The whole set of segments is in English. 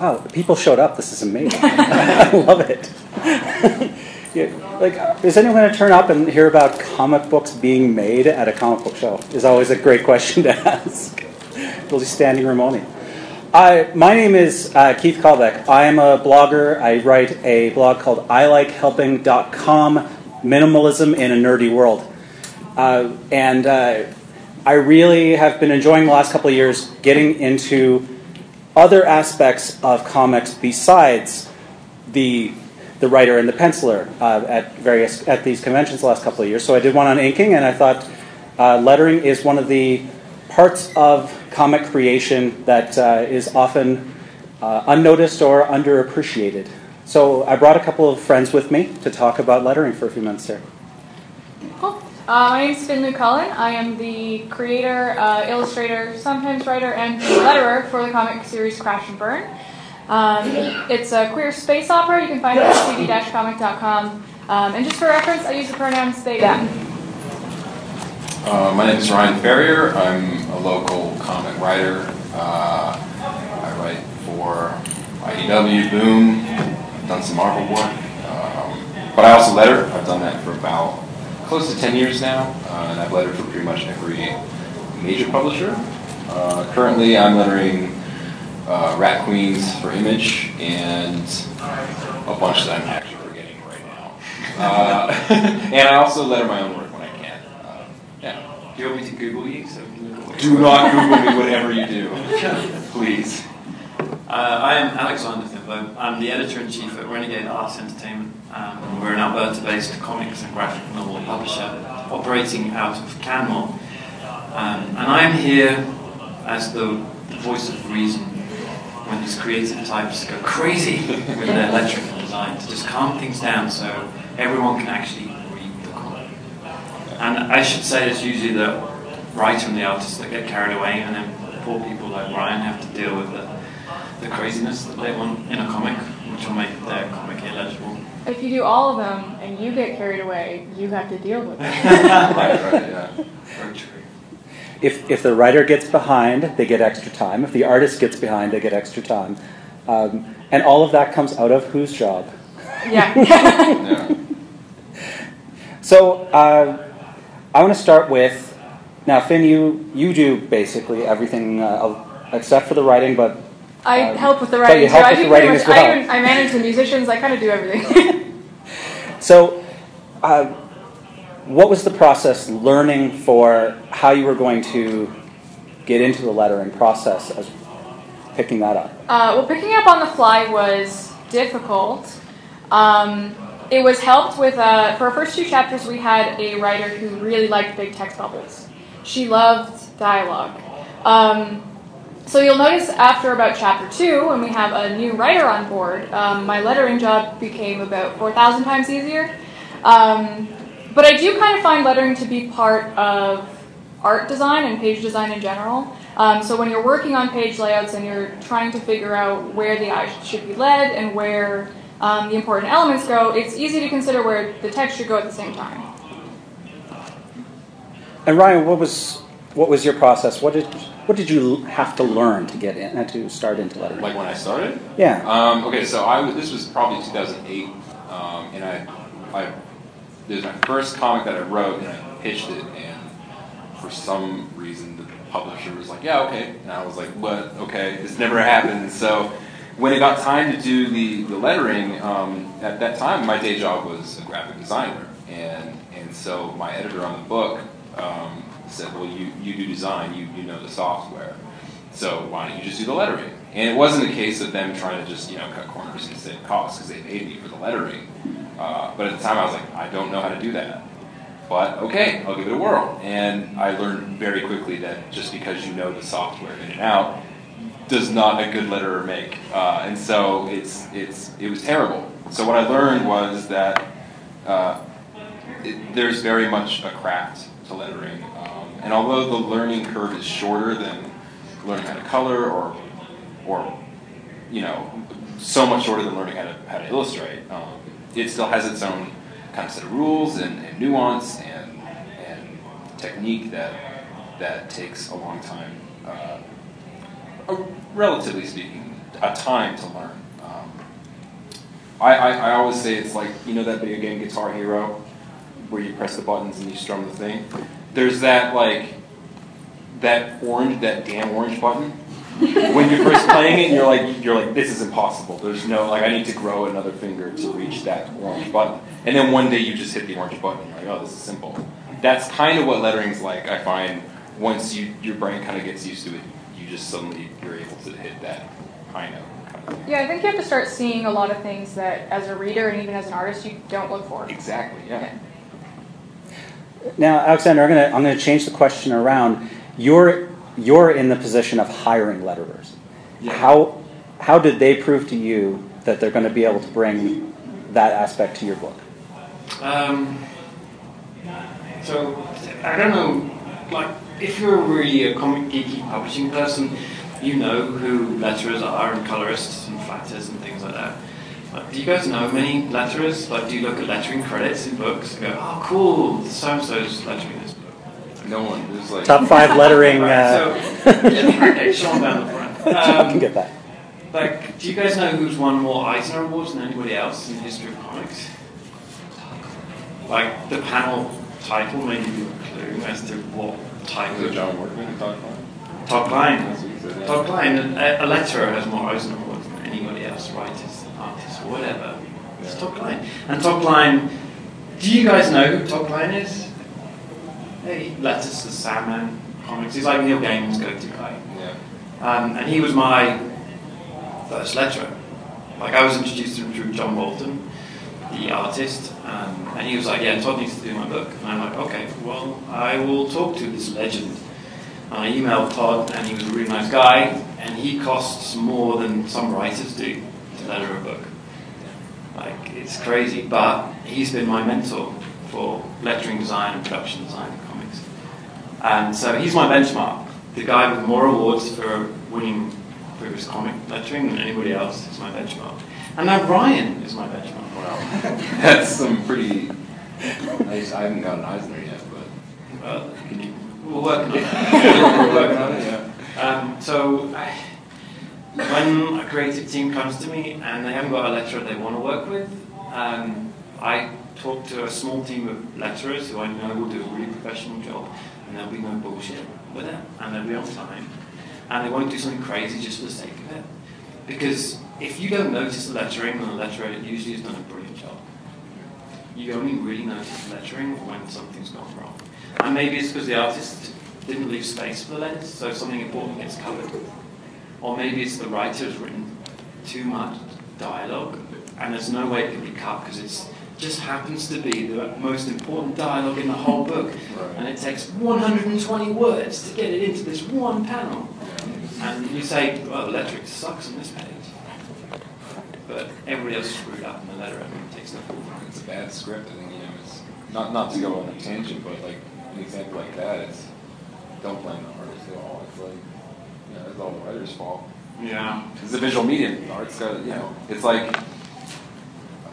Oh, people showed up. This is amazing. I love it. yeah, like, is anyone going to turn up and hear about comic books being made at a comic book show? Is always a great question to ask. We'll be standing room only. I, my name is uh, Keith Kalbeck. I am a blogger. I write a blog called ILikeHelping.com Minimalism in a Nerdy World. Uh, and uh, I really have been enjoying the last couple of years getting into other aspects of comics besides the the writer and the penciler uh, at various at these conventions the last couple of years. So I did one on inking, and I thought uh, lettering is one of the parts of comic creation that uh, is often uh, unnoticed or underappreciated. So I brought a couple of friends with me to talk about lettering for a few minutes here. Cool. Uh, my name is Finley Cullen. I am the creator, uh, illustrator, sometimes writer, and letterer for the comic series Crash and Burn. Um, it's a queer space opera. You can find it at cd-comic.com. Um, and just for reference, I use the pronouns they, them. Uh, my name is Ryan Ferrier. I'm a local comic writer. Uh, I write for IDW, Boom, I've done some Marvel work. Um, but I also letter. I've done that for about close to 10 years now, uh, and I've lettered for pretty much every major publisher. Uh, currently, I'm lettering uh, Rat Queens for Image and a bunch that I'm actually forgetting right now. Uh, and I also letter my own work when I can. Uh, yeah. Do you want me to Google you? So do not Google me, whatever you do, please. Uh, I am Alexander I'm the editor in chief at Renegade Arts Entertainment. Um, we're an Alberta based comics and graphic novel publisher operating out of Canmore. Um, and I'm here as the, voice of reason when these creative types go crazy with their and design to just calm things down so everyone can actually read the comic. And I should say it's usually the writer and the artist that get carried away, and then poor people like Ryan have to deal with the, the craziness that they want in a comic, which will make their comic illegible. If you do all of them and you get carried away, you have to deal with it. right, right, yeah. Very true. If, if the writer gets behind, they get extra time. If the artist gets behind, they get extra time. Um, and all of that comes out of whose job? Yeah. Yeah. So uh, I want to start with now, Finn. You you do basically everything uh, except for the writing, but I Um, help with the writing you too. help I with do the pretty writing much. as well. I, even, I manage the musicians. I kind of do everything. so. Uh, what was the process learning for how you were going to get into the lettering process as picking that up? Uh, well, picking up on the fly was difficult. Um, it was helped with, uh, for our first two chapters, we had a writer who really liked big text bubbles. She loved dialogue. Um, so you'll notice after about chapter two, when we have a new writer on board, um, my lettering job became about 4,000 times easier. Um, but I do kind of find lettering to be part of art design and page design in general. Um, so when you're working on page layouts and you're trying to figure out where the eye should be led and where um, the important elements go, it's easy to consider where the text should go at the same time. And Ryan, what was what was your process? What did what did you have to learn to get in to start into lettering? Like when I started? Yeah. Um, okay, so I was, this was probably 2008, um, and I, I, this was my first comic that I wrote, and I pitched it, and for some reason the publisher was like, "Yeah, okay," and I was like, "What? Okay, this never happened." So when it got time to do the the lettering, um, at that time my day job was a graphic designer, and and so my editor on the book um, said, "Well, you you do design, you you know the software." So why don't you just do the lettering? And it wasn't a case of them trying to just you know cut corners and save costs because they paid me for the lettering. Uh, but at the time, I was like, I don't know how to do that. But okay, I'll give it a whirl. And I learned very quickly that just because you know the software in and out does not a good letterer make. Uh, and so it's it's it was terrible. So what I learned was that uh, it, there's very much a craft to lettering. And although the learning curve is shorter than learning how to color or, or you know, so much shorter than learning how to, how to illustrate, um, it still has its own kind of set of rules and, and nuance and, and technique that, that takes a long time uh, relatively speaking, a time to learn. Um, I, I, I always say it's like you know that video game Guitar Hero, where you press the buttons and you strum the thing. There's that like that orange, that damn orange button. when you're first playing it, and you're like, you're like, this is impossible. There's no like, I need to grow another finger to reach that orange button. And then one day you just hit the orange button. You're like, oh, this is simple. That's kind of what lettering's like. I find once you your brain kind of gets used to it, you just suddenly you're able to hit that high note. Kind of yeah, I think you have to start seeing a lot of things that, as a reader and even as an artist, you don't look for. Exactly. Yeah. Okay. Now, Alexander, I'm going to I'm going to change the question around. You're you're in the position of hiring letterers. Yeah. How how did they prove to you that they're going to be able to bring that aspect to your book? Um, so I don't know, like if you're really a comic geeky publishing person, you know who letterers are and colorists and flatters and things like that. But do you guys know many letterers? Like, do you look at lettering credits in books and go, "Oh, cool, so and so's lettering this book"? No one. There's like Top five lettering. Right, Uh, so, okay, Sean down the front. I can Um, get that. like, do you guys know who's won more Eisner Awards than anybody else in the history of comics? Like, the panel title may give you a clue as to what type Is it of John Workman and Todd Klein? Todd Klein. That's what he said, yeah. Todd Klein, a, a letterer has more Eisner Awards than anybody else, writers, artists, whatever. It's. Todd Klein. And top line, do you guys know who Todd Klein is? He letters the Sandman comics. He's like Neil Gaiman's go-to guy. Yeah. Um, and he was my first letterer. Like I was introduced to him through John Bolton, the artist, um, and he was like, "Yeah, Todd needs to do my book." And I'm like, "Okay, well, I will talk to this legend." And I emailed Todd, and he was a really nice guy, and he costs more than some writers do to letter a book. Like it's crazy, but he's been my mentor for lettering design and production design in comics. And so he's my benchmark. The guy with more awards for winning previous comic lettering than anybody else is my benchmark. And now Ryan is my benchmark. Wow. That's some pretty. I, just, I haven't got an Eisner yet, but Well, you, we're working on it. we're working on it. Yeah. Um, so I, when a creative team comes to me and they haven't got a letterer they want to work with, um, I talk to a small team of letterers who I know will do a really professional job, and there'll be no bullshit with it, and they'll be on time, and they won't do something crazy just for the sake of it. Because if you don't notice the lettering, then the letterer usually has done a brilliant job. You only really notice the lettering when something's gone wrong. And maybe it's because the artist didn't leave space for the lens, so something important gets covered. Or maybe it's the writer has written too much dialogue, and there's no way it can be cut because it just happens to be the most important dialogue in the whole book, Right. and it takes 120 words to get it into this one panel. And you say, well, the lettering sucks on this page. But everybody else screwed up, and the letter and takes no fault. It's a bad script. I think you know. It's not not to go on a tangent, but like an example like that, it's don't blame the artist at all. It's like it's all the writer's fault. Yeah. It's a visual medium. Art's got you know. It's like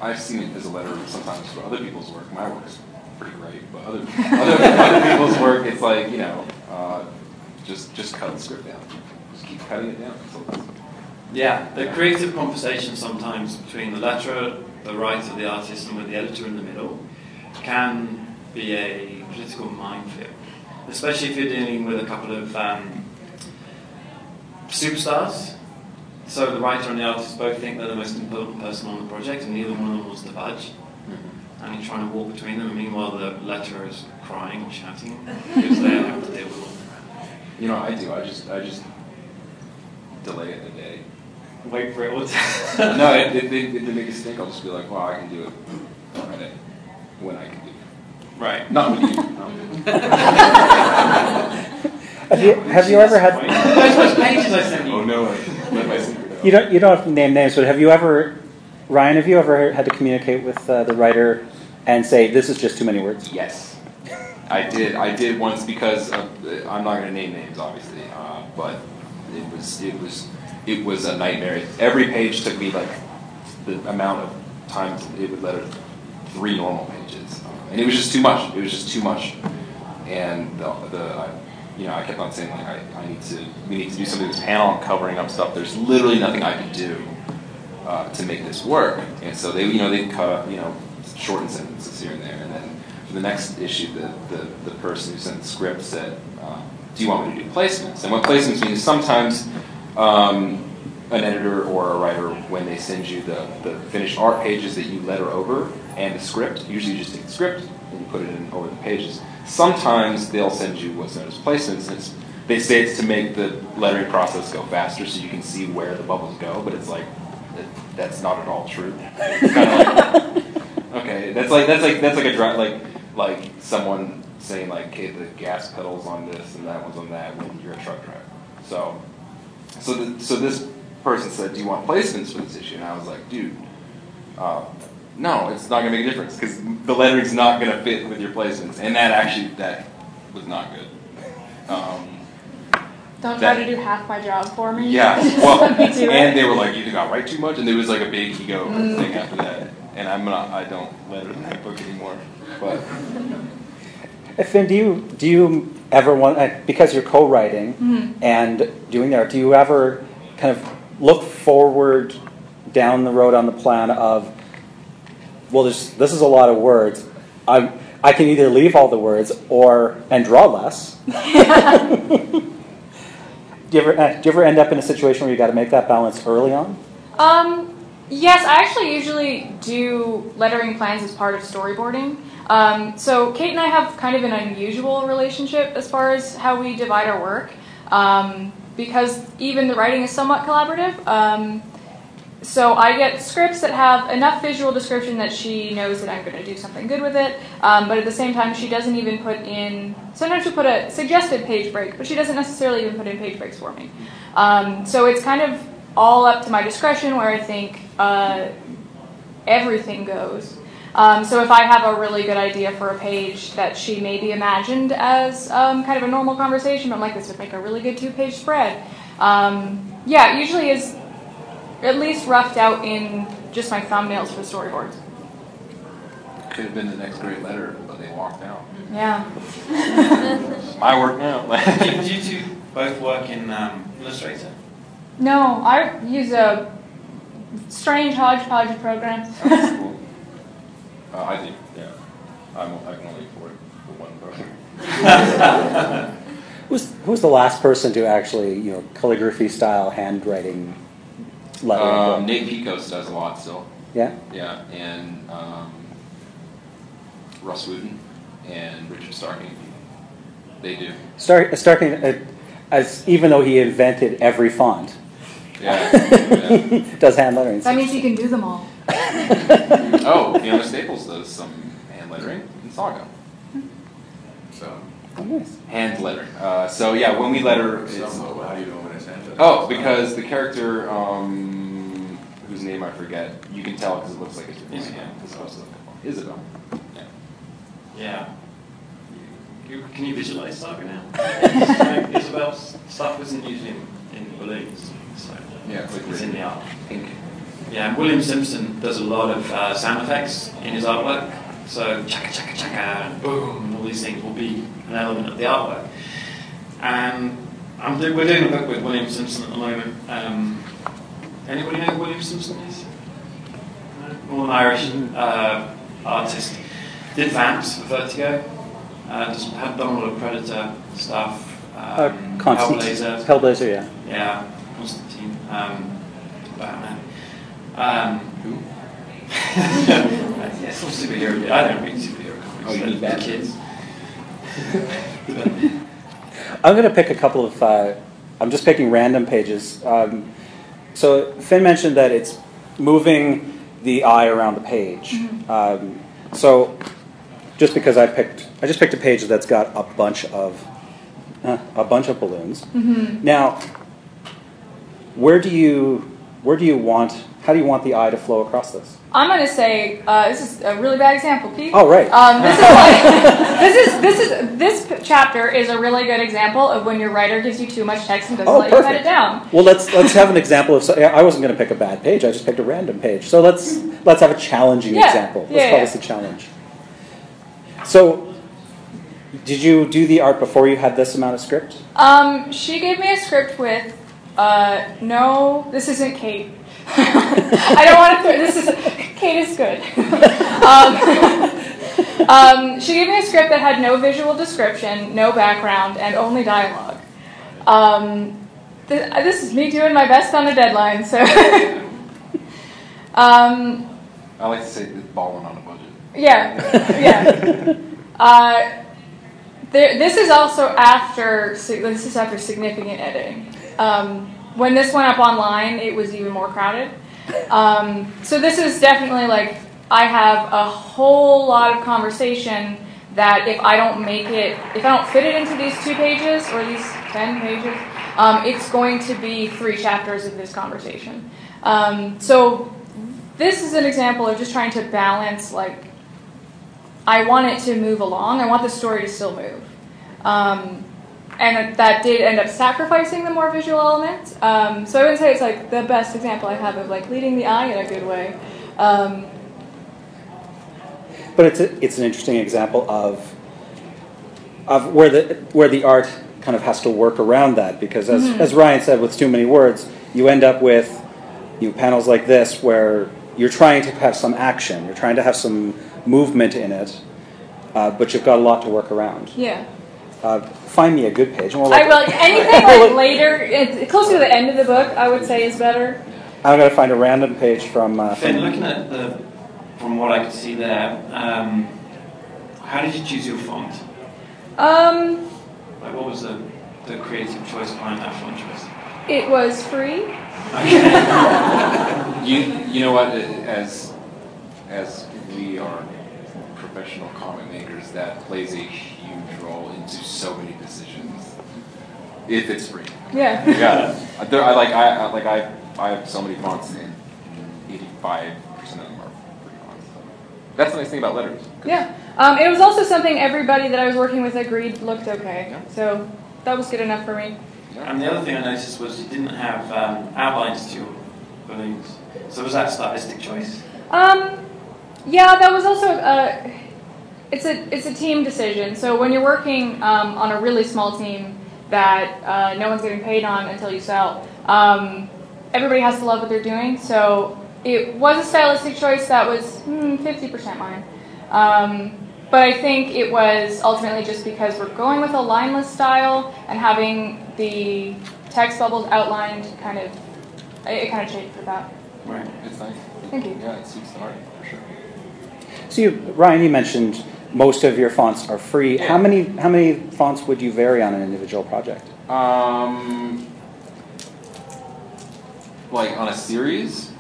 I've seen it as a letter sometimes for other people's work. My work's pretty great, but other other, other people's work, it's like you know, uh, just just cut the script down. Just keep cutting it down. Yeah, the creative conversation sometimes between the letterer, the writer, the artist, and with the editor in the middle can be a political minefield, especially if you're dealing with a couple of um, superstars. So the writer and the artist both think they're the most important person on the project, and neither one of them wants to budge. Mm-hmm. And you're trying to walk between them, and meanwhile the letterer is crying and shouting because they have to deal with all You know, I do. I just I just delay it a day. Wait for it all to. no, it, it, it, it, to make a stink, I'll just be like, well, I can do it Friday when I can do it. Right. Not with you. Not with you. Have you, have you ever had? Those those pages I sent you. Oh no, let my secret out. You don't. You don't have to name names, but have you ever, Ryan? Have you ever had to communicate with uh, the writer and say this is just too many words? Yes, I did. I did once because of, I'm not going to name names, obviously, uh, but it was it was it was a nightmare. Every page took me like the amount of times it would letter three normal pages, uh, and it was just too much. It was just too much, and the, the I, you know, I kept on saying like I, I need to we need to do something with this panel. I'm covering up stuff. There's literally nothing I can do uh, to make this work. And so they you know they cut you know shorten sentences here and there. And then for the next issue, the the, the person who sent the script said, uh, "Do you want me to do placements?" And what placements means sometimes. Um, an editor or a writer, when they send you the, the finished art pages that you letter over and a script, usually you just take the script and you put it in over the pages. Sometimes they'll send you what's known as placements. They say it's to make the lettering process go faster so you can see where the bubbles go, but it's like, that, that's not at all true. Like, okay, that's like, that's like, that's like a dry, like, like someone saying like, okay, the gas pedal's on this and that one's on that when you're a truck driver. So, so, the, so this person said, "Do you want placements for this issue?" And I was like, "Dude, uh, no, it's not going to make a difference because the lettering's not going to fit with your placements." And that actually that was not good. Um, Don't try to do half my job for me. yeah, well, let me do and they were like, "You think I write too much?" And there was like a big ego Mm. thing after that. And I'm not, I don't letter in that book anymore. But Uh, Finn, do you do you ever want uh, because you're co-writing Mm-hmm. and doing that? Do you ever kind of look forward down the road on the plan of, well, this this is a lot of words. I I can either leave all the words or and draw less. do you ever uh, do you ever end up in a situation where you got to make that balance early on? Um, yes, I actually usually do lettering plans as part of storyboarding. Um, so Kate and I have kind of an unusual relationship as far as how we divide our work, um, because even the writing is somewhat collaborative. Um, so I get scripts that have enough visual description that she knows that I'm going to do something good with it, um, but at the same time she doesn't even put in. Sometimes she'll put a suggested page break, but she doesn't necessarily even put in page breaks for me. Um, so it's kind of all up to my discretion where I think uh, everything goes. Um, so if I have a really good idea for a page that she maybe imagined as um, kind of a normal conversation, but I'm like, this would make a really good two-page spread. Um, yeah, usually is at least roughed out in just my thumbnails for storyboards. could have been the next great letter, but they walked out. Yeah. My work now. Do you two both work in um, Illustrator? No, I use a strange hodgepodge of programs. That's cool. Uh, I do, yeah. I'm, I can only afford for one program. Who's who's the last person to actually you know calligraphy style handwriting lettering? Um, Nate Piekos does a lot still. yeah. Yeah, and um, Rus Wooton and Richard Starkings. They do. Start, starting uh, as even though he invented every font, Yeah. yeah. does hand lettering. That means he can do them all. Oh, Fiona Staples does some hand lettering in Saga. So Oh, nice. hand lettering. Uh, so yeah, when we letter, it's, Some, how do you know when it's handed? Oh, because the character um, whose name I forget, you can tell because it looks like it's written by hand as opposed to like Isabel. Yeah. Yeah. You, can you visualize Saga now? Like, Isabel's stuff isn't usually in, in balloons, so Yeah, it's like it's in the art. Pink. Yeah, and William Simpson does a lot of uh, sound effects in his artwork. So chaka chaka chaka and boom and all these things will be an element of the artwork. And I'm do- we're doing a book with William Simpson at the moment. Um, anybody know who William Simpson is? No? More an Irish uh, artist. Did Vamps for Vertigo. Uh, just had done a lot of Predator stuff. Uh, Um, Constant. Hellblazer. Hellblazer, yeah. Yeah, Constantine, um, Batman. Um, Who? yeah, some superhero. I don't read superhero comics. Oh, you mean they're Batman. kids. I'm going to pick a couple of. Uh, I'm just picking random pages. Um, so Finn mentioned that it's moving the eye around the page. Um, so just because I picked, I just picked a page that's got a bunch of uh, a bunch of balloons. Now, where do you where do you want? How do you want the eye to flow across this? I'm going to say uh, this is a really bad example, Pete. Oh, right. Um, this is like this is this is this p- chapter is a really good example of when your writer gives you too much text and doesn't Oh, let you cut it down. Well, let's let's have an example of. I wasn't going to pick a bad page. I just picked a random page. So let's let's have a challenging Yeah, example. Let's yeah, call yeah. this a challenge. So, Did you do the art before you had this amount of script? Um, she gave me a script with uh, no. This isn't Kate. I don't want to. This is Kate is good. um, um, she gave me a script that had no visual description, no background, and only dialogue. Um, th- this is me doing my best on a deadline. So, um, I like to say it's balling on a budget. yeah, yeah. Uh, there, this is also after this is after significant editing. Um, when this went up online, it was even more crowded. Um, so this is definitely like I have a whole lot of conversation that if I don't make it, if I don't fit it into these two pages or these ten pages, um, it's going to be three chapters of this conversation. Um, so this is an example of just trying to balance like I want it to move along. I want the story to still move. Um, and that did end up sacrificing the more visual element. Um, so I would say it's like the best example I have of like leading the eye in a good way. Um, But it's a, it's an interesting example of of where the where the art kind of has to work around that because as as Ryan said, with too many words, you end up with you know, panels like this where you're trying to have some action, you're trying to have some movement in it, uh, but you've got a lot to work around. yeah. Uh, find me a good page. and we'll I will anything like later, closer to the end of the book, I would say is better. I'm going to find a random page from. Uh, Finn, from looking at the, from what I could see there, um, how did you choose your font? Um, Like, what was the, the creative choice behind that font choice? it was free. Okay. You you know what? As as we are professional comic makers, that plays a huge role into so many decisions. If it's free, Yeah. yeah. There, I like I I- like I I have so many fonts, and eighty five percent of them are free fonts. So That's the nice thing about letters. Yeah. Um, it was also something everybody that I was working with agreed looked okay. Yeah. So that was good enough for me. and the other thing I noticed was you didn't have um, outlines to your balloons. So was that a stylistic choice? Um, yeah, that was also uh, it's a it's a team decision. So when you're working um, on a really small team that uh, no one's getting paid on until you sell, um, everybody has to love what they're doing. So it was a stylistic choice that was fifty percent mine. Um, but I think it was ultimately just because we're going with a lineless style and having the text bubbles outlined kind of it, it kind of changed for that. Right. It's nice. Thank you. Yeah, it suits the art for sure. So, you, Ryan, you mentioned most of your fonts are free. Yeah. How many how many fonts would you vary on an individual project? Um, like on a series,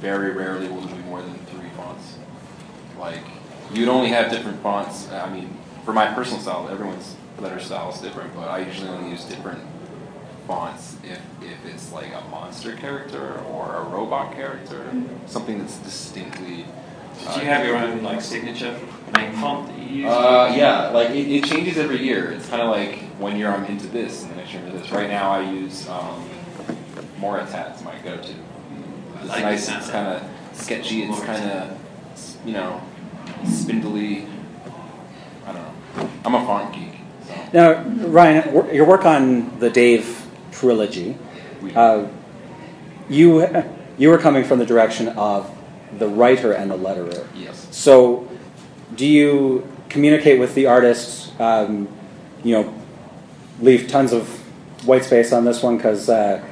very rarely will there be more than three fonts. Like you'd only have different fonts. I mean, for my personal style, everyone's letter style is different, but I usually only use different fonts if if it's like a monster character or a robot character, something that's distinctly. Did you have your own like signature main font that you use? Uh, yeah, like it, it changes every year. It's kind of like one year I'm into this, and the next year I'm into this. Right now I use um, Moratat's my go-to. It's like nice. It's kind of sketchy. It's kind of you know spindly. I don't know. I'm a font geek. So Now, Ryan, your work on the Dave trilogy, uh, you you were coming from the direction of the writer and the letterer. yes. So, do you communicate with the artists? Um, you know, leave tons of white space on this one because uh,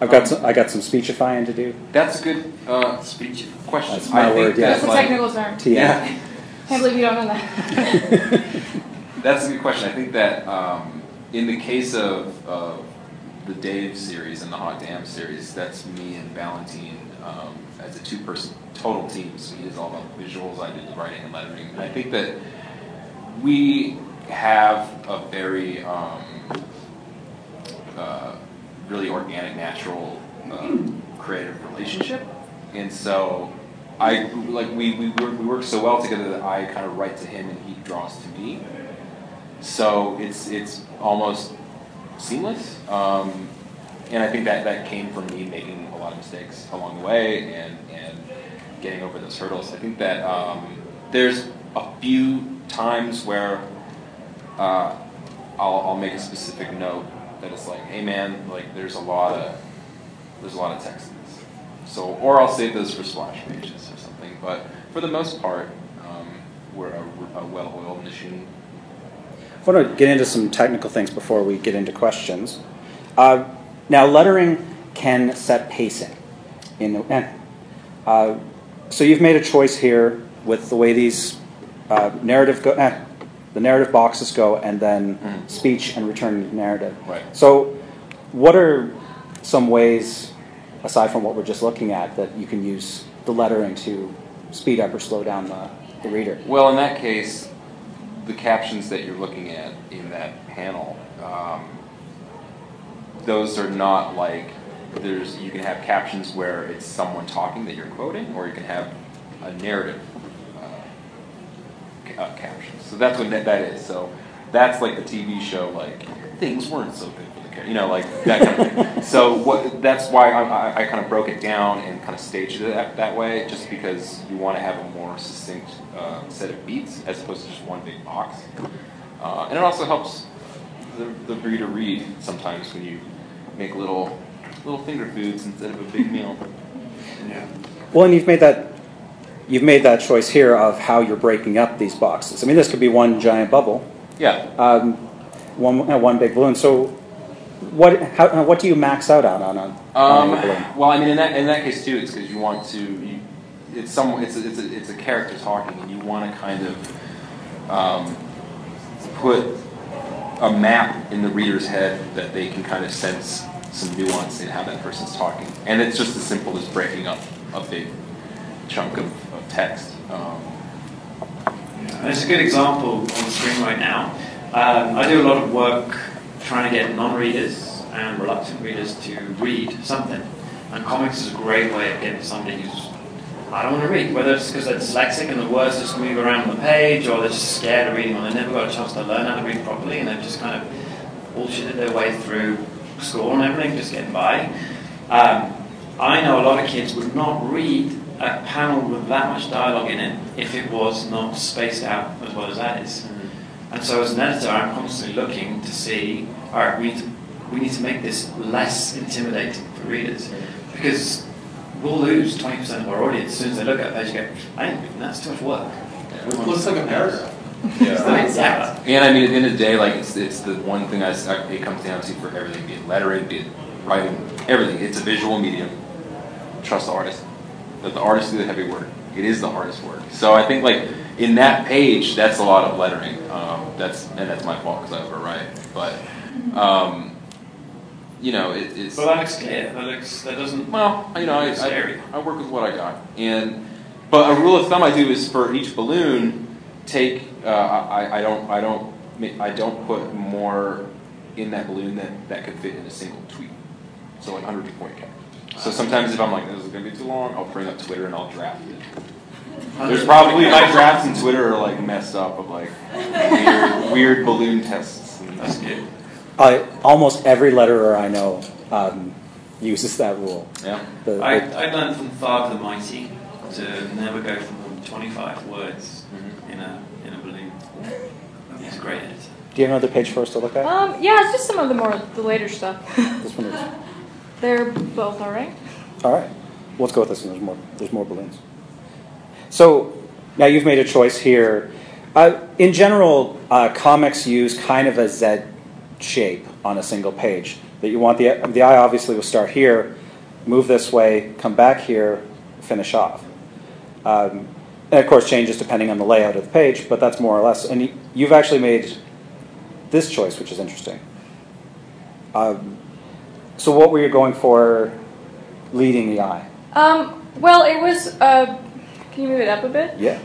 I've got some, I got some speechifying to do. That's a good uh, Speech. question. That's my I think word, yeah. that, That's a technical term. TM. Yeah. Can't believe you don't know that. That's a good question. I think that um, in the case of, of the Dave series and the Hot Damn series, that's me and Valentine um, as a two-person total team. So he does all the visuals, I do the writing and lettering. And I think that we have a very um, uh, really organic, natural, uh, creative relationship, and so I like we, we work we work so well together that I kind of write to him and he draws to me. So it's it's almost seamless, um, and I think that that came from me making a lot of mistakes along the way and and getting over those hurdles. I think that um, there's a few times where uh, I'll, I'll make a specific note that it's like, hey man, like there's a lot of there's a lot of text in this. So, or I'll save those for splash pages or something. But for the most part, um, we're a, a well-oiled machine. I want to get into some technical things before we get into questions. Uh, now, lettering can set pacing. In the, eh, uh, so you've made a choice here with the way these uh, narrative go, eh, the narrative boxes go, and then Mm. speech and return narrative. Right. So, what are some ways, aside from what we're just looking at, that you can use the lettering to speed up or slow down the, the reader? Well, in that case, the captions that you're looking at in that panel, um, those are not like there's. You can have captions where it's someone talking that you're quoting, or you can have a narrative uh, uh, caption. So that's what that, that is. So that's like the TV show, like things weren't so good for you know, like that kind of thing. So what? That's why I, I, I kind of broke it down and kind of staged it that, that way, just because you want to have a more succinct uh, set of beats as opposed to just one big box. Uh, and it also helps the, the reader read sometimes when you make little little finger foods instead of a big meal. Yeah. Well, and you've made that you've made that choice here of how you're breaking up these boxes. I mean, this could be one giant bubble, Yeah. um, one uh, one big balloon. So, what how, uh, what do you max out on on on Um, a well, I mean, in that in that case too, it's because you want to. You, it's some. It's a, it's a, it's a character talking, and you want to kind of um, put a map in the reader's head that they can kind of sense some nuance in how that person's talking, and it's just as simple as breaking up a big chunk of, of text. Um, And it's a good example on the screen right now. Um, I do a lot of work trying to get non-readers and reluctant readers to read something. And comics is a great way of getting somebody who's, I don't want to read, whether it's because they're dyslexic and the words just move around on the page, or they're just scared of reading, or they never got a chance to learn how to read properly, and they've just kind of bullshitted their way through school and everything, just getting by. Um, I know a lot of kids would not read a panel with that much dialogue in it if it was not spaced out as well as that is. And so, as an editor, I'm constantly looking to see, all right, we need to, we need to make this less intimidating for readers because we'll lose 20% of our audience as soon as they look at a page and go, I ain't reading that, it's too much work. It looks like a paragraph. yeah. Exactly. And I mean, at the end of the day, like it's, it's the one thing I, s- I- it comes down to for everything, be it lettering, be it writing, everything. It's a visual medium. Trust the artist. Let the artist do the heavy work. It is the hardest work. So I think like in that page, that's a lot of lettering. Um, that's and that's my fault because I overwrite. But um, you know, it, it's But that looks clear. That looks, that doesn't, well, you know, I, I. I work with what I got, and but a rule of thumb I do is for each balloon, take uh, I, I don't I don't I don't put more in that balloon that that could fit in a single tweet, so like 140 characters. So sometimes if I'm like this is gonna be too long, I'll bring up Twitter and I'll draft it. There's probably my drafts in Twitter are like messed up of like weird, weird balloon tests. And that's good. Uh, almost every letterer I know um, uses that rule. Yeah. The- I, the- I learned from Tharg the Mighty to never go for more than 25 words in a, in a balloon. He's great at do you have another page for us to look at? Um, yeah, it's just some of the more the later stuff. This one is. They're both all right. All right, let's go with this one. There's more. There's more balloons. So now you've made a choice here. Uh, in general, uh, comics use kind of a Z shape on a single page. That you want the the eye obviously will start here, move this way, come back here, finish off. Um, and of course, changes depending on the layout of the page, but that's more or less. And you, you've actually made this choice, which is interesting. Um, so, what were you going for, leading the eye? Um, well, it was. Uh, can you move it up a bit? Yeah.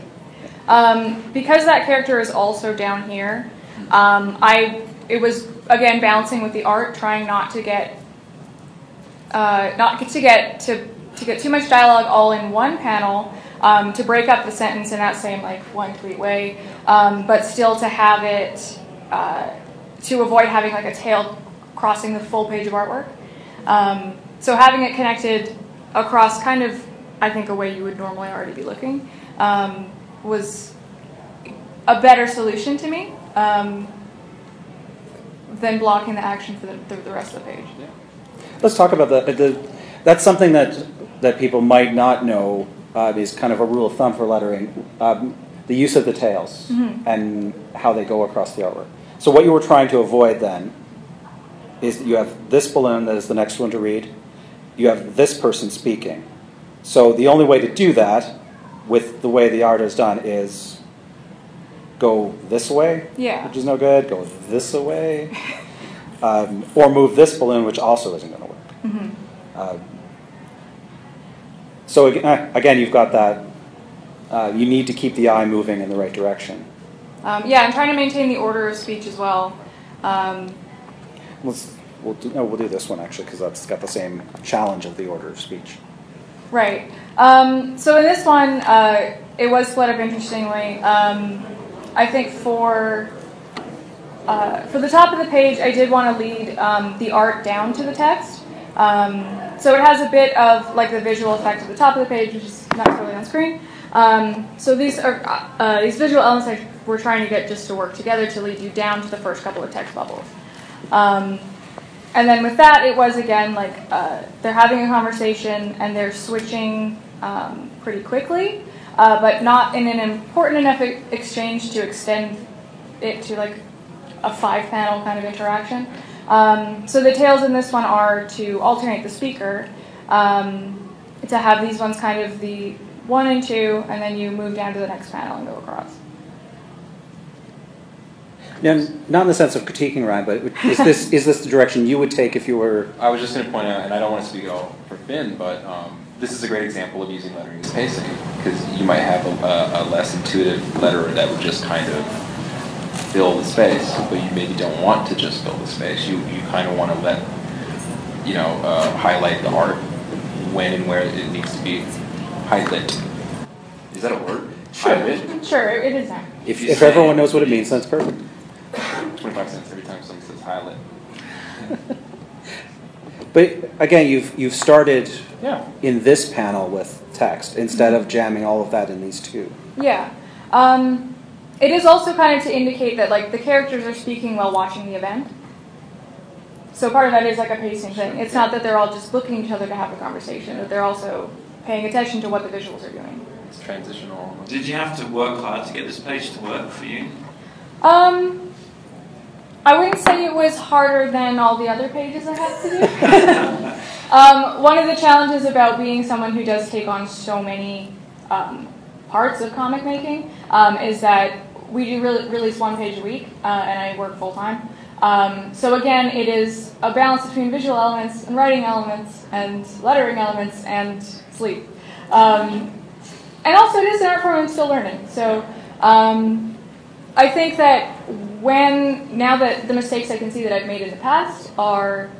Um, because that character is also down here, um, I it was again balancing with the art, trying not to get uh, not to get to to get too much dialogue all in one panel, um, to break up the sentence in that same like one tweet way, um, but still to have it uh, to avoid having like a tail crossing the full page of artwork. Um, so having it connected across kind of, I think, a way you would normally already be looking um, was a better solution to me um, than blocking the action for the, the, the rest of the page. Let's talk about that. the that's something that that people might not know uh, is kind of a rule of thumb for lettering. Um, the use of the tails and how they go across the artwork. So what you were trying to avoid then is that you have this balloon that is the next one to read. You have this person speaking. So the only way to do that with the way the art is done is go this way, Yeah. which is no good. Go this away, um, or move this balloon, which also isn't going to work. Uh, so uh, again, you've got that. Uh, you need to keep the eye moving in the right direction. Um, yeah, I'm trying to maintain the order of speech as well. Um, Let's we'll do, no, we'll do this one actually because that's got the same challenge of the order of speech. Right. Um, so in this one, uh, it was split up interestingly. Um, I think for uh, for the top of the page, I did want to lead um, the art down to the text. Um, so it has a bit of like the visual effect at the top of the page, which is not really on screen. Um, so these are uh, these visual elements I, we're trying to get just to work together to lead you down to the first couple of text bubbles. And then with that, it was again like uh, they're having a conversation and they're switching um, pretty quickly, uh, but not in an important enough exchange to extend it to like a five panel kind of interaction. Um, so the tails in this one are to alternate the speaker, um, to have these ones kind of the one and two, and then you move down to the next panel and go across. Now, not in the sense of critiquing Ryan, but is this is this the direction you would take if you were? I was just going to point out, and I don't want to speak all for Finn, but um, this is a great example of using lettering as pacing because you might have a, a, a less intuitive letterer that would just kind of fill the space, but you maybe don't want to just fill the space. You you kind of want to let you know uh, highlight the art when and where it needs to be highlighted. Is that a word? Sure. Highlight? Sure, it is now. If, if everyone knows what it means, that's perfect. Twenty-five cents every time someone says highlight. But again, you've you've started Yeah. in this panel with text instead of jamming all of that in these two. Yeah. Um, it is also kind of to indicate that like the characters are speaking while watching the event. So part of that is like a pacing thing. It's not that they're all just looking at each other to have a conversation, that they're also paying attention to what the visuals are doing. It's transitional. Did you have to work hard to get this page to work for you? Um, I wouldn't say it was harder than all the other pages I had to do. um, one of the challenges about being someone who does take on so many um, parts of comic making um, is that we do re- release one page a week, uh, and I work full time. Um, so again, it is a balance between visual elements and writing elements and lettering elements and sleep. Um, and also, it is an art form I'm still learning. So um, I think that when now that the mistakes I can see that I've made in the past are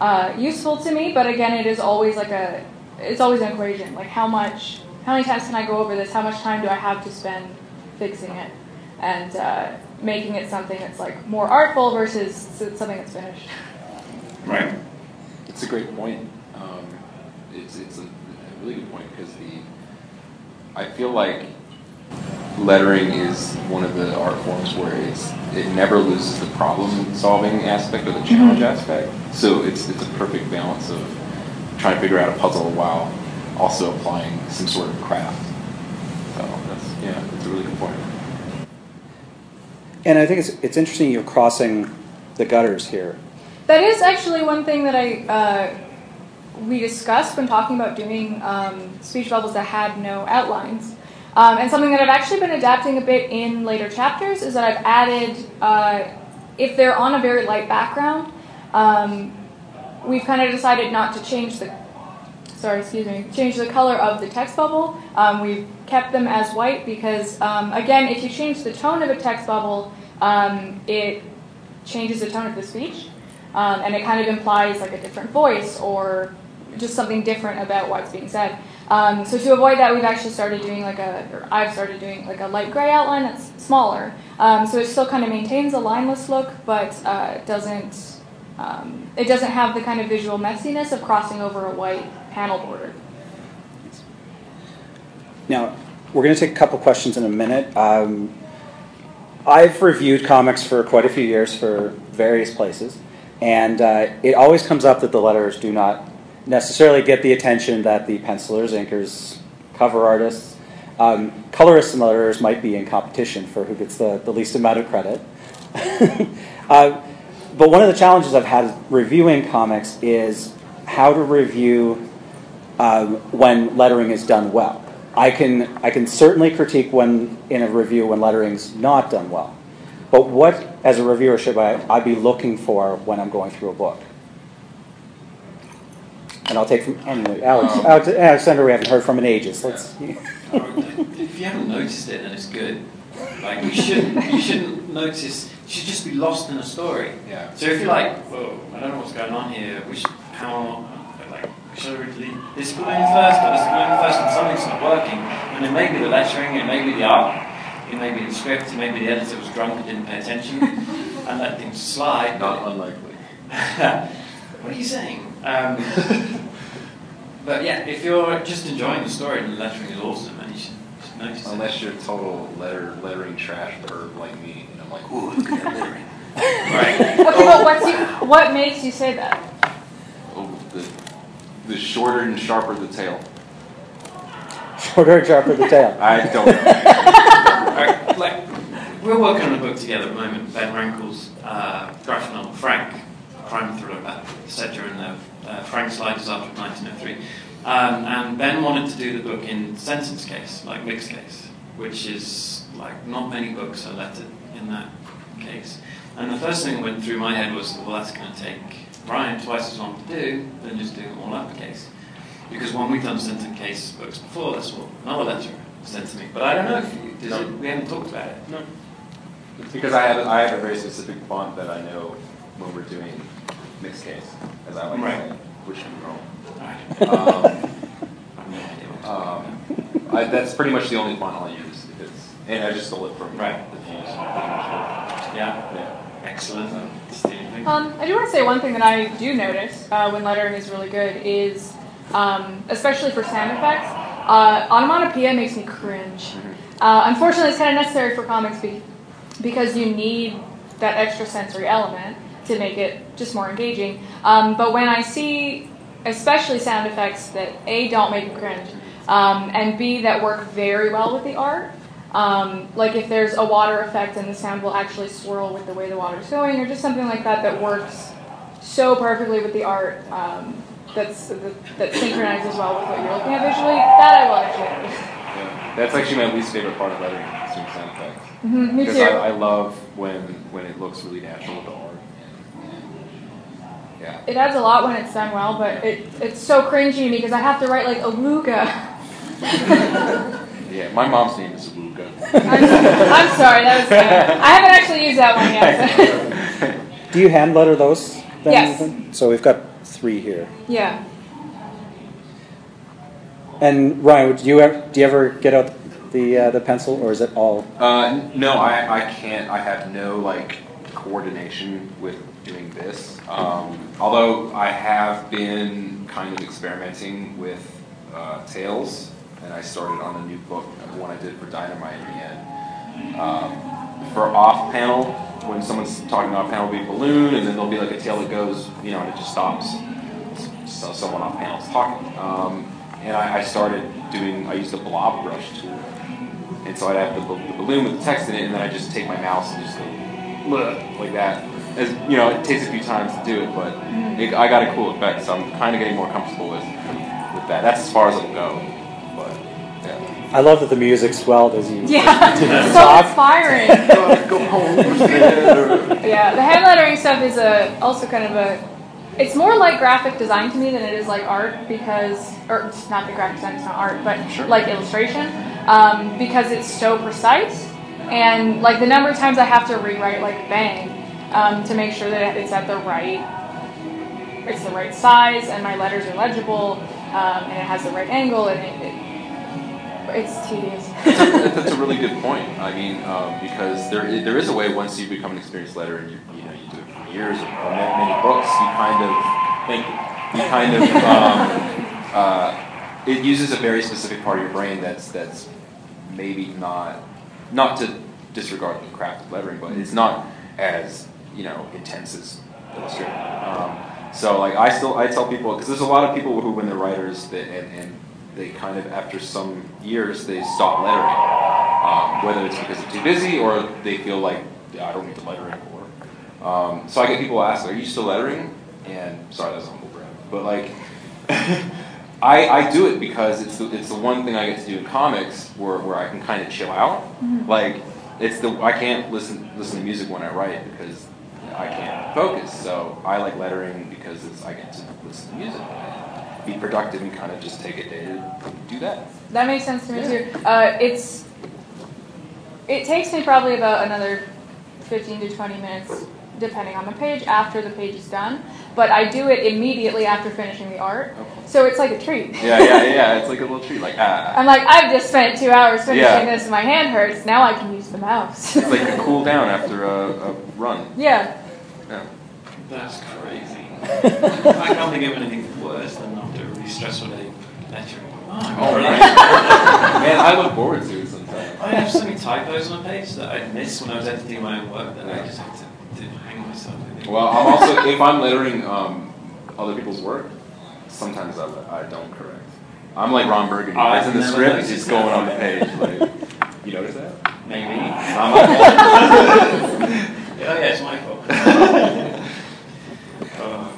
uh, useful to me, but again, it is always like a it's always an equation. Like how much, how many times can I go over this? How much time do I have to spend fixing it and uh, making it something that's like more artful versus something that's finished. Right. It's a great point. Um, it's it's a, a really good point because the I feel like lettering is one of the art forms where it's it never loses the problem solving aspect or the challenge aspect. So it's it's a perfect balance of trying to figure out a puzzle while also applying some sort of craft. So that's yeah, it's a really good point. And I think it's it's interesting you're crossing the gutters here. That is actually one thing that I uh, we discussed when talking about doing um, speech bubbles that had no outlines. Um, and something that I've actually been adapting a bit in later chapters is that I've added, uh, if they're on a very light background, um, we've kind of decided not to change the, sorry, excuse me, change the color of the text bubble. Um, we've kept them as white because, um, again, if you change the tone of a text bubble, um, it changes the tone of the speech, um, and it kind of implies like a different voice or just something different about what's being said. Um, so to avoid that, we've actually started doing like a, or I've started doing like a light gray outline that's smaller. Um, so it still kind of maintains a lineless look, but uh, doesn't, um, it doesn't have the kind of visual messiness of crossing over a white panel border. Now, we're going to take a couple questions in a minute. Um, I've reviewed comics for quite a few years for various places, and uh, it always comes up that the letters do not necessarily get the attention that the pencilers, inkers, cover artists, um, colorists, and letterers might be in competition for who gets the, the least amount of credit. uh, but one of the challenges I've had reviewing comics is how to review um, when lettering is done well. I can I can certainly critique when in a review when lettering's not done well. But what, as a reviewer, should I, I be looking for when I'm going through a book? And I'll take from anyway, Alex, Um, Alex, Alexander, we haven't heard from in ages. Let's. if you haven't noticed it, then it's good. Like you shouldn't, you shouldn't notice. You should just be lost in a story. Yeah. So if you're like, whoa, I don't know what's going on here. Which how like should I read this balloon first or this balloon first? And something's not working. And it may be the lettering, it may be the art, it may be the script, it may be the editor was drunk and didn't pay attention and let things slide. Not unlikely. what are you saying? Um, but yeah, if you're just enjoying the story and the lettering is awesome, and you should, should notice it. Unless you're a total letter lettering trash bird like me, and I'm like, ooh, look at that lettering. Right. Okay, but what's you, what makes you say that? Oh, the, the shorter and sharper the tail. Shorter and sharper the tail. I don't know. Alright, like we're working on a book together at the moment. Ben Rankel's uh, graphic novel Frank, a crime thriller about set during the uh, Frank Slide disaster of 1903. Um, and Ben wanted to do the book in sentence case, like mixed case, which is like not many books are lettered in that case. And the first thing that went through my head was, well, that's going to take Ryan twice as long to do than just doing all uppercase. Because when we've done sentence case books before, that's what another letter sent to me. But I don't know if you, does No. it, we haven't talked about it. No. Because I have I have a very specific font that I know when we're doing mixed case, as I like Right. to say, which can be wrong. Um, I have no idea what you're talking um, I, that's pretty much the only font I'll use. If it's, and I just stole it from Right. the Fuse. pretty much. about. Yeah, Yeah. excellent. Stealing. Um, I do want to say one thing that I do notice uh, when lettering is really good is, um, especially for sound effects, uh, onomatopoeia makes me cringe. Uh, unfortunately, it's kind of necessary for comics be- because you need that extra sensory element to make it just more engaging. Um, but when I see, especially sound effects that A, don't make me cringe, um, and B, that work very well with the art, um, like if there's a water effect and the sound will actually swirl with the way the water's going, or just something like that that works so perfectly with the art um, that's, that, that synchronizes well with what you're looking at visually, that I will actually notice. Yeah. That's actually my least favorite part of lettering, sound effects. Mhm, me because too. I, I love when when it looks really natural the art. Yeah. It adds a lot when it's done well, but it, it's so cringy to me because I have to write like Awooga. Yeah. My mom's name is Awuga. I'm, I'm sorry, that was bad. I haven't actually used that one yet. Do you hand letter those? Then, Yes. Ethan? So we've got three here. yeah. And Ryan, do you ever, do you ever get out the uh, the pencil, or is it all? Uh, no, I, I can't. I have no like coordination with doing this. Um, although I have been kind of experimenting with uh, tails, and I started on a new book, the one I did for Dynamite in the end. Um, for off panel, when someone's talking off panel, it'll be a balloon, and then there'll be like a tail that goes, you know, and it just stops. So someone off panel is talking. Um, and I, I started doing. I used a blob brush tool. And so I'd have the, the balloon with the text in it, and then I just take my mouse and just go like that. As you know, it takes a few times to do it, but it, I got a cool effect, so I'm kind of getting more comfortable with with that. That's as far as it'll go. But yeah. I love that the music swelled as you. Yeah. so Talk. inspiring. Yeah, the hand lettering stuff is a also kind of a. It's more like graphic design to me than it is like art because, or it's not the graphic design, it's not art, but Sure. like illustration, um, because it's so precise, and like the number of times I have to rewrite like bang um, to make sure that it's at the right, it's the right size, and my letters are legible, um, and it has the right angle, and it, it it's tedious. that's, a, that's a really good point. I mean, um, because there is, there is a way once you become an experienced letterer and you you know you do it for years or many, many books, you kind of thank you. You kind of um, uh, it uses a very specific part of your brain that's that's maybe not not to disregard the craft of lettering, but it's not as you know intense as illustrating. Um, so like I still I tell people because there's a lot of people who when they're writers that, and, and they kind of after some years they stop lettering, um, whether it's because they're too busy or they feel like yeah, I don't need to letter anymore. Um, so I get people ask, "Are you still lettering?" And sorry, that's a humble brag, but like. I, I do it because it's the, it's the one thing I get to do in comics where, where I can kind of chill out. Like it's the I can't listen listen to music when I write because I can't focus. So I like lettering because it's, I get to listen to music, be productive, and kind of just take a day to do that. That makes sense to me too. Uh, it's it takes me probably about another fifteen to twenty minutes, depending on the page, after the page is done. But I do it immediately after finishing the art, so it's like a treat. Yeah, yeah, yeah. It's like a little treat. Like ah, I'm like, I've just spent two hours finishing Yeah. this, and my hand hurts. Now I can use the mouse. it's like a cool down after a, a run. yeah. Yeah. That's crazy. I can't think of anything worse than after a really stressful day lecturing. Oh, Oh, really? Man, I look forward to it sometimes. I have so many typos on a page that I'd miss when I was editing my own work that I just had to, to hang myself with it. Well, I'm also if I'm lettering um, other people's work, sometimes I, I don't correct. I'm like Ron Burgundy. I've It's in the script. It's that. going on the page. Like, you notice that? Maybe. I'm Oh yeah, it's my fault. Oh.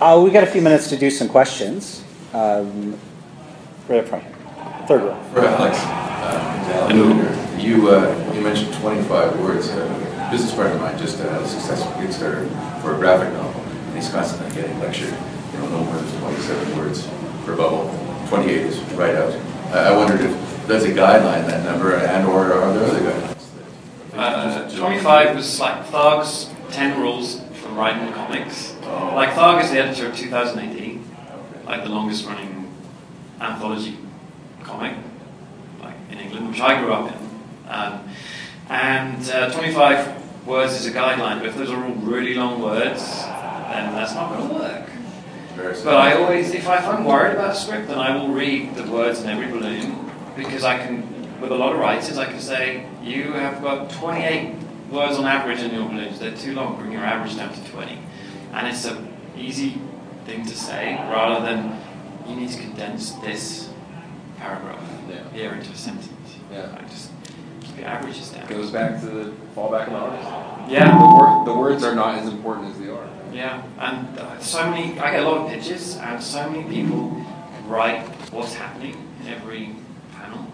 Uh, we got a few minutes to do some questions. Um, right up front here. Third row. For Alex, uh, Alan, you, uh, you mentioned 25 words. A business partner of mine just uh, had a successful Kickstarter for a graphic novel, and he's constantly getting lectured, you know, no more than 27 words per bubble. 28 is right out. I I wondered if there's a guideline, that number, and/or are there other guidelines? Uh, 25 was like Tharg's 10 rules for writing comics. Like Tharg is the editor of 2000 AD, like the longest running anthology comic like in England, which I grew up in. Um, and uh, 25 words is a guideline, but if those are all really long words, then that's not going to work. But I always, if, I, if I'm worried about a script, then I will read the words in every balloon because I can, with a lot of writers, I can say, you have got 28 words on average in your balloons. They're too long. Bring your average down to 20. And it's an easy thing to say rather than you need to condense this paragraph Yeah. here into a sentence. Yeah. Like just keep your averages down. goes back to the fallback on the artist. Yeah. The, word, the words are not as important as the art. Yeah, and uh, so many, I get a lot of pitches, and so many people write what's happening in every panel.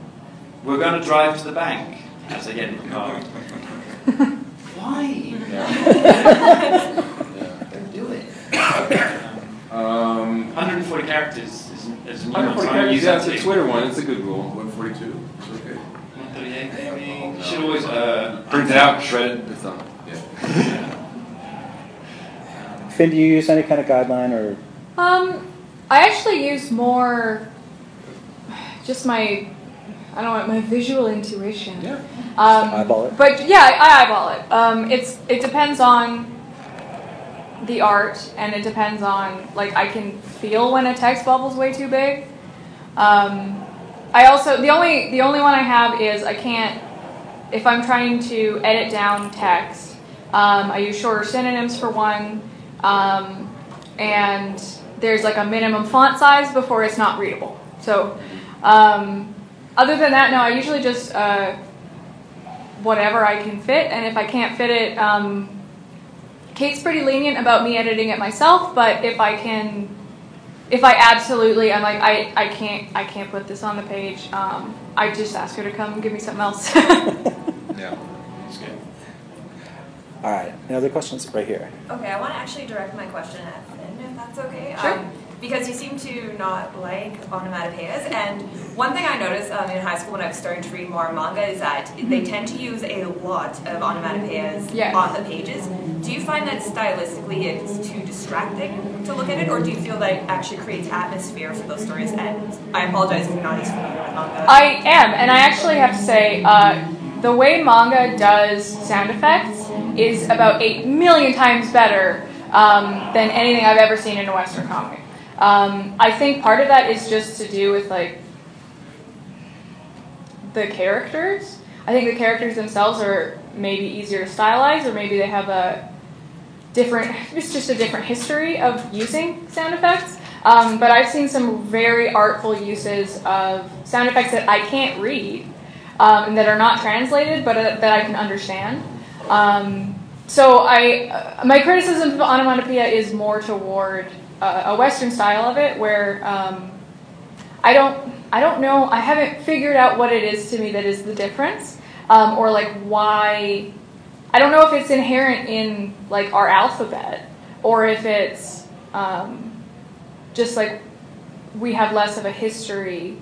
We're going to drive to the bank as they get in the car. Why? Yeah. Don't do it. Um, Um, 140 characters is, is a new 140 one, so I'm characters, use yeah, that it's a. Twitter one. It's a good rule. 142? It's okay. 138 maybe. You should always. Uh, Print it out, shred it, it's done. Yeah. Finn, do you use any kind of guideline or? Um, I actually use more just my I don't know my visual intuition. Yeah. Um, eyeball it? But yeah, I, I eyeball it. Um, it's it depends on the art, and it depends on like I can feel when a text bubble's way too big. Um, I also the only the only one I have is I can't if I'm trying to edit down text. Um, I use shorter synonyms for one, um, and there's like a minimum font size before it's not readable. So, um, other than that, no, I usually just uh, whatever I can fit, and if I can't fit it, um, Kate's pretty lenient about me editing it myself. But if I can, if I absolutely, I'm like, I, I can't, I can't put this on the page. Um, I just ask her to come and give me something else. Yeah. it's good. All right. Any other questions? Right here. Okay, I want to actually direct my question at Finn, if that's okay. Sure. Um, because you seem to not like onomatopoeias, and one thing I noticed um, in high school when I was starting to read more manga is that they tend to use a lot of onomatopoeias Yes. on the pages. Do you find that stylistically it's too distracting to look at it, or do you feel that it actually creates atmosphere for those stories? And I apologize if you're not as familiar with manga. I am, and I actually have to say, uh, the way manga does sound effects is about eight million times better um, than anything I've ever seen in a Western comic. Um, I think part of that is just to do with like the characters. I think the characters themselves are maybe easier to stylize, or maybe they have a different, it's just a different history of using sound effects. Um, but I've seen some very artful uses of sound effects that I can't read um, and that are not translated, but uh, that I can understand. Um, so I, uh, my criticism of onomatopoeia is more toward a Western style of it, where um, I don't, I don't know, I haven't figured out what it is to me that is the difference, um, or like why. I don't know if it's inherent in like our alphabet, or if it's um, just like we have less of a history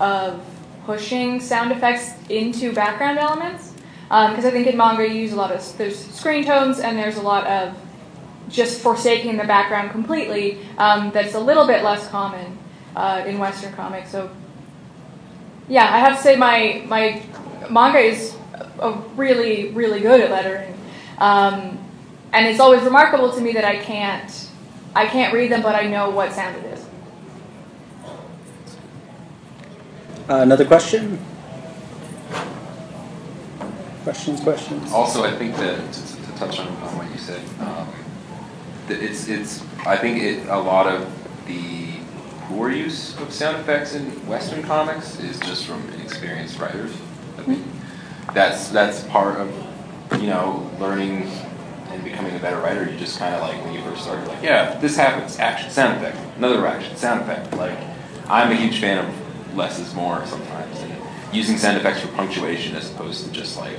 of pushing sound effects into background elements. Because um, I think in manga you use a lot of there's screen tones and there's a lot of just forsaking the background completely. Um, that's a little bit less common uh, in Western comics. So yeah, I have to say my my manga is a really really good at lettering, um, and it's always remarkable to me that I can't I can't read them, but I know what sound it is. Uh, another question? Questions, questions? Also, I think that to, to touch on, on, what you said, um, that it's it's I think it a lot of the poor use of sound effects in Western comics is just from inexperienced writers. I hmm. think that's that's part of you know learning and becoming a better writer. You just kind of like when you first start, you're like, yeah, this happens, action, sound effect, another action, sound effect. Like I'm a huge fan of less is more sometimes, and using sound effects for punctuation as opposed to just like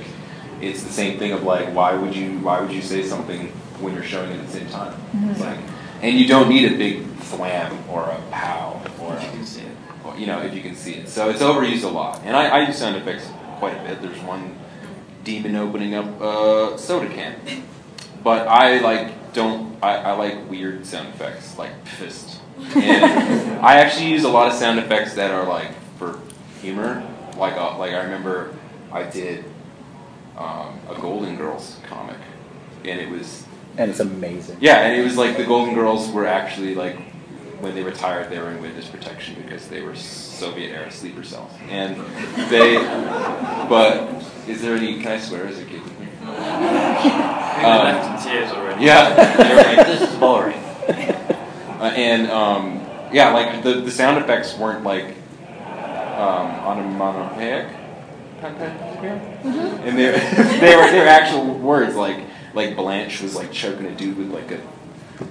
it's the same thing of like why would you why would you say something when you're showing it at the same time? Mm-hmm. It's like, and you don't need a big thwam or a pow or if you can see it. Or, you know if you can see it. So it's overused a lot, and I, I use sound effects quite a bit. There's one demon opening up a soda can, but I like don't I, I like weird sound effects like fist and I actually use a lot of sound effects that are like for humor. Like uh, like I remember I did um, a Golden Girls comic, and it was and it's amazing. Yeah, and it was like the Golden Girls were actually like when they retired, they were in witness protection because they were Soviet era sleeper cells, and they. But is there any? Can I swear as a kid? Um, tears already. Yeah, this is boring. Uh, and um, yeah, like the, the sound effects weren't like um, onomatopoeic, mm-hmm. and they they were they were actual words like like Blanche was like choking a dude with like a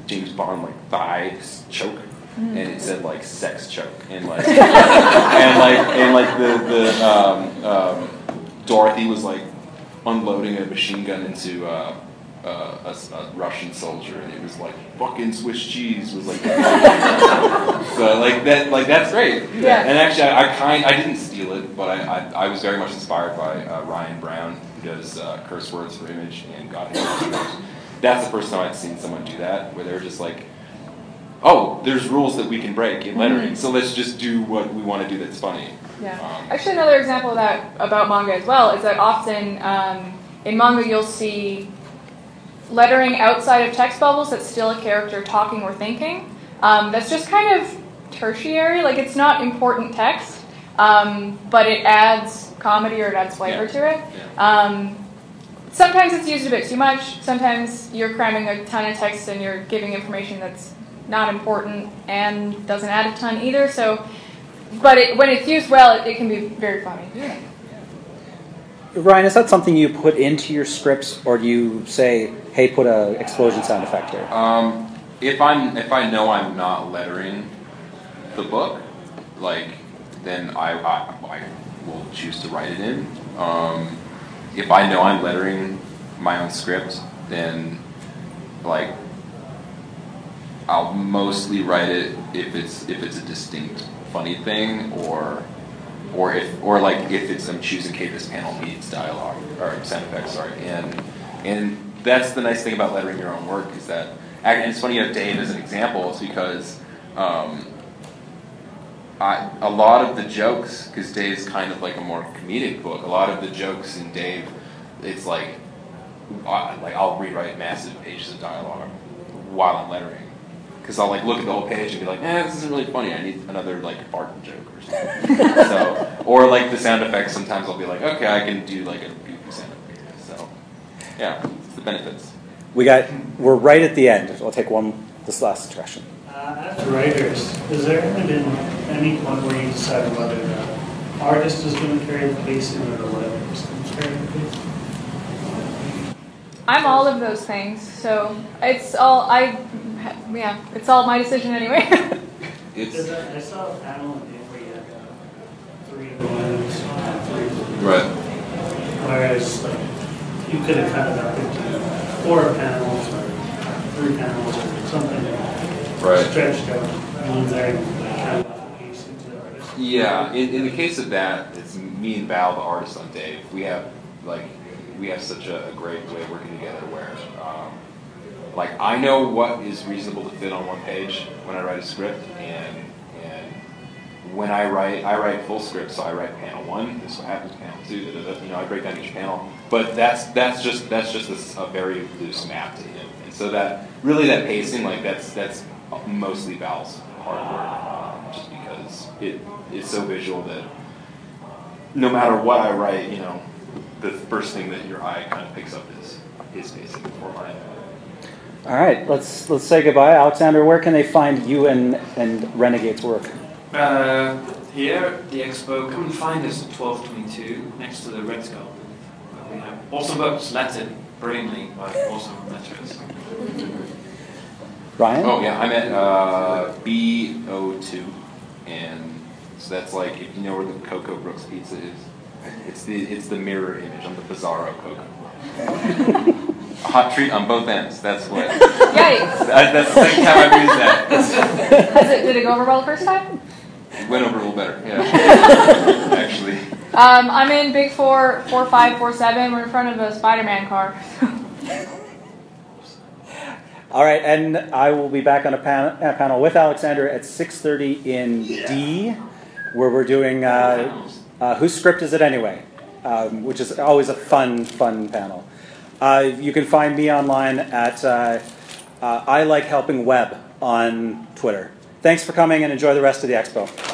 James Bond like thigh choke. Mm-hmm. And it said like sex choke and like and like and like the the um, um, Dorothy was like unloading a machine gun into uh, uh, a, a, Russian soldier, and it was like fucking Swiss cheese was like. so like that, like that's great. Yeah. And actually, I, I, kind, I didn't steal it, but I, I, I was very much inspired by uh, Ryan Browne, does uh, curse words for image and God That's the first time I've seen someone do that, where they're just like. Oh, there's rules that we can break in lettering, mm-hmm. so let's just do what we want to do that's funny. Yeah. Um, Actually, another example of that about manga as well is that often um, in manga you'll see lettering outside of text bubbles that's still a character talking or thinking. Um, that's just kind of tertiary, like it's not important text, um, but it adds comedy or it adds flavor yeah. to it. Yeah. Um, sometimes it's used a bit too much. Sometimes you're cramming a ton of text and you're giving information that's not important and doesn't add a ton either. So, but it, when it's used well, it, it can be very funny. Yeah. Ryan, is that something you put into your scripts, or do you say, "Hey, put a explosion sound effect here"? Um, if I'm if I know I'm not lettering the book, like then I I, I will choose to write it in. Um, if I know I'm lettering my own script, then like I'll mostly write it if it's if it's a distinct funny thing or or if or like if it's I'm choosing okay this panel needs dialogue or sound effects sorry and and that's the nice thing about lettering your own work is that and it's funny you have Dave as an example because um, I, a lot of the jokes because Dave's kind of like a more comedic book a lot of the jokes in Dave it's like I, like I'll rewrite massive pages of dialogue while I'm lettering because I'll like look at the whole page and be like, eh, this isn't really funny. I need another like fart joke or something. so, or like the sound effects. Sometimes I'll be like, okay, I can do like a goofy sound effect. So, yeah, it's the benefits. We got, we're right at the end. I'll take one, this last question. Uh, as writers, has there ever been any point where you decided whether the artist is going to carry the pacing or the writer is going to carry the pacing? I'm all of those things, so it's all I. Yeah, it's all my decision anyway. It's I, I saw a panel in there where you had uh, three balloons, three right. Whereas, like, you could have cut it up into four panels or three panels or something. Right. Stretched out, kind of. Yeah, in, in the case of that, it's me and Val, the artist on Dave. We have like we have such a, a great way of working together where um, like I know what is reasonable to fit on one page when I write a script, and and when I write, I write full script, so I write panel one. This is what happens, panel two. Da, da, da, you know, I break down each panel. But that's that's just that's just a, a very loose map to him, and so that really that pacing, like that's that's mostly Val's hard work, um, just because it it's so visual that no matter what I write, you know, the first thing that your eye kind of picks up is his pacing before mine. All right, let's, let's say goodbye. Alexander, where can they find you and, and Renegade's work? Uh, here at the expo, come and find us at 1222 next to the Red Skull. Where we have awesome books lettered brilliantly by awesome letters. Ryan? Oh yeah, I'm at uh, B02, and so that's like if you know where the Coco Brooks Pizza is. It's the it's the mirror image. I'm the Bizarro Coco. A hot treat on both ends. That's what. Yikes! That, that's the second time I've used that. Has it, did it go over well the first time? It went over a little better. Yeah, actually. Um, I'm in Big Four, four five, four seven. We're in front of a Spider-Man car. All right, and I will be back on a, pan- a panel with Alexander at 6.30 in D, where we're doing uh, uh, Whose Script Is It Anyway? Um, which is always a fun, fun panel. Uh, you can find me online at uh, uh, I Like Helping Web on Twitter. Thanks for coming and enjoy the rest of the expo.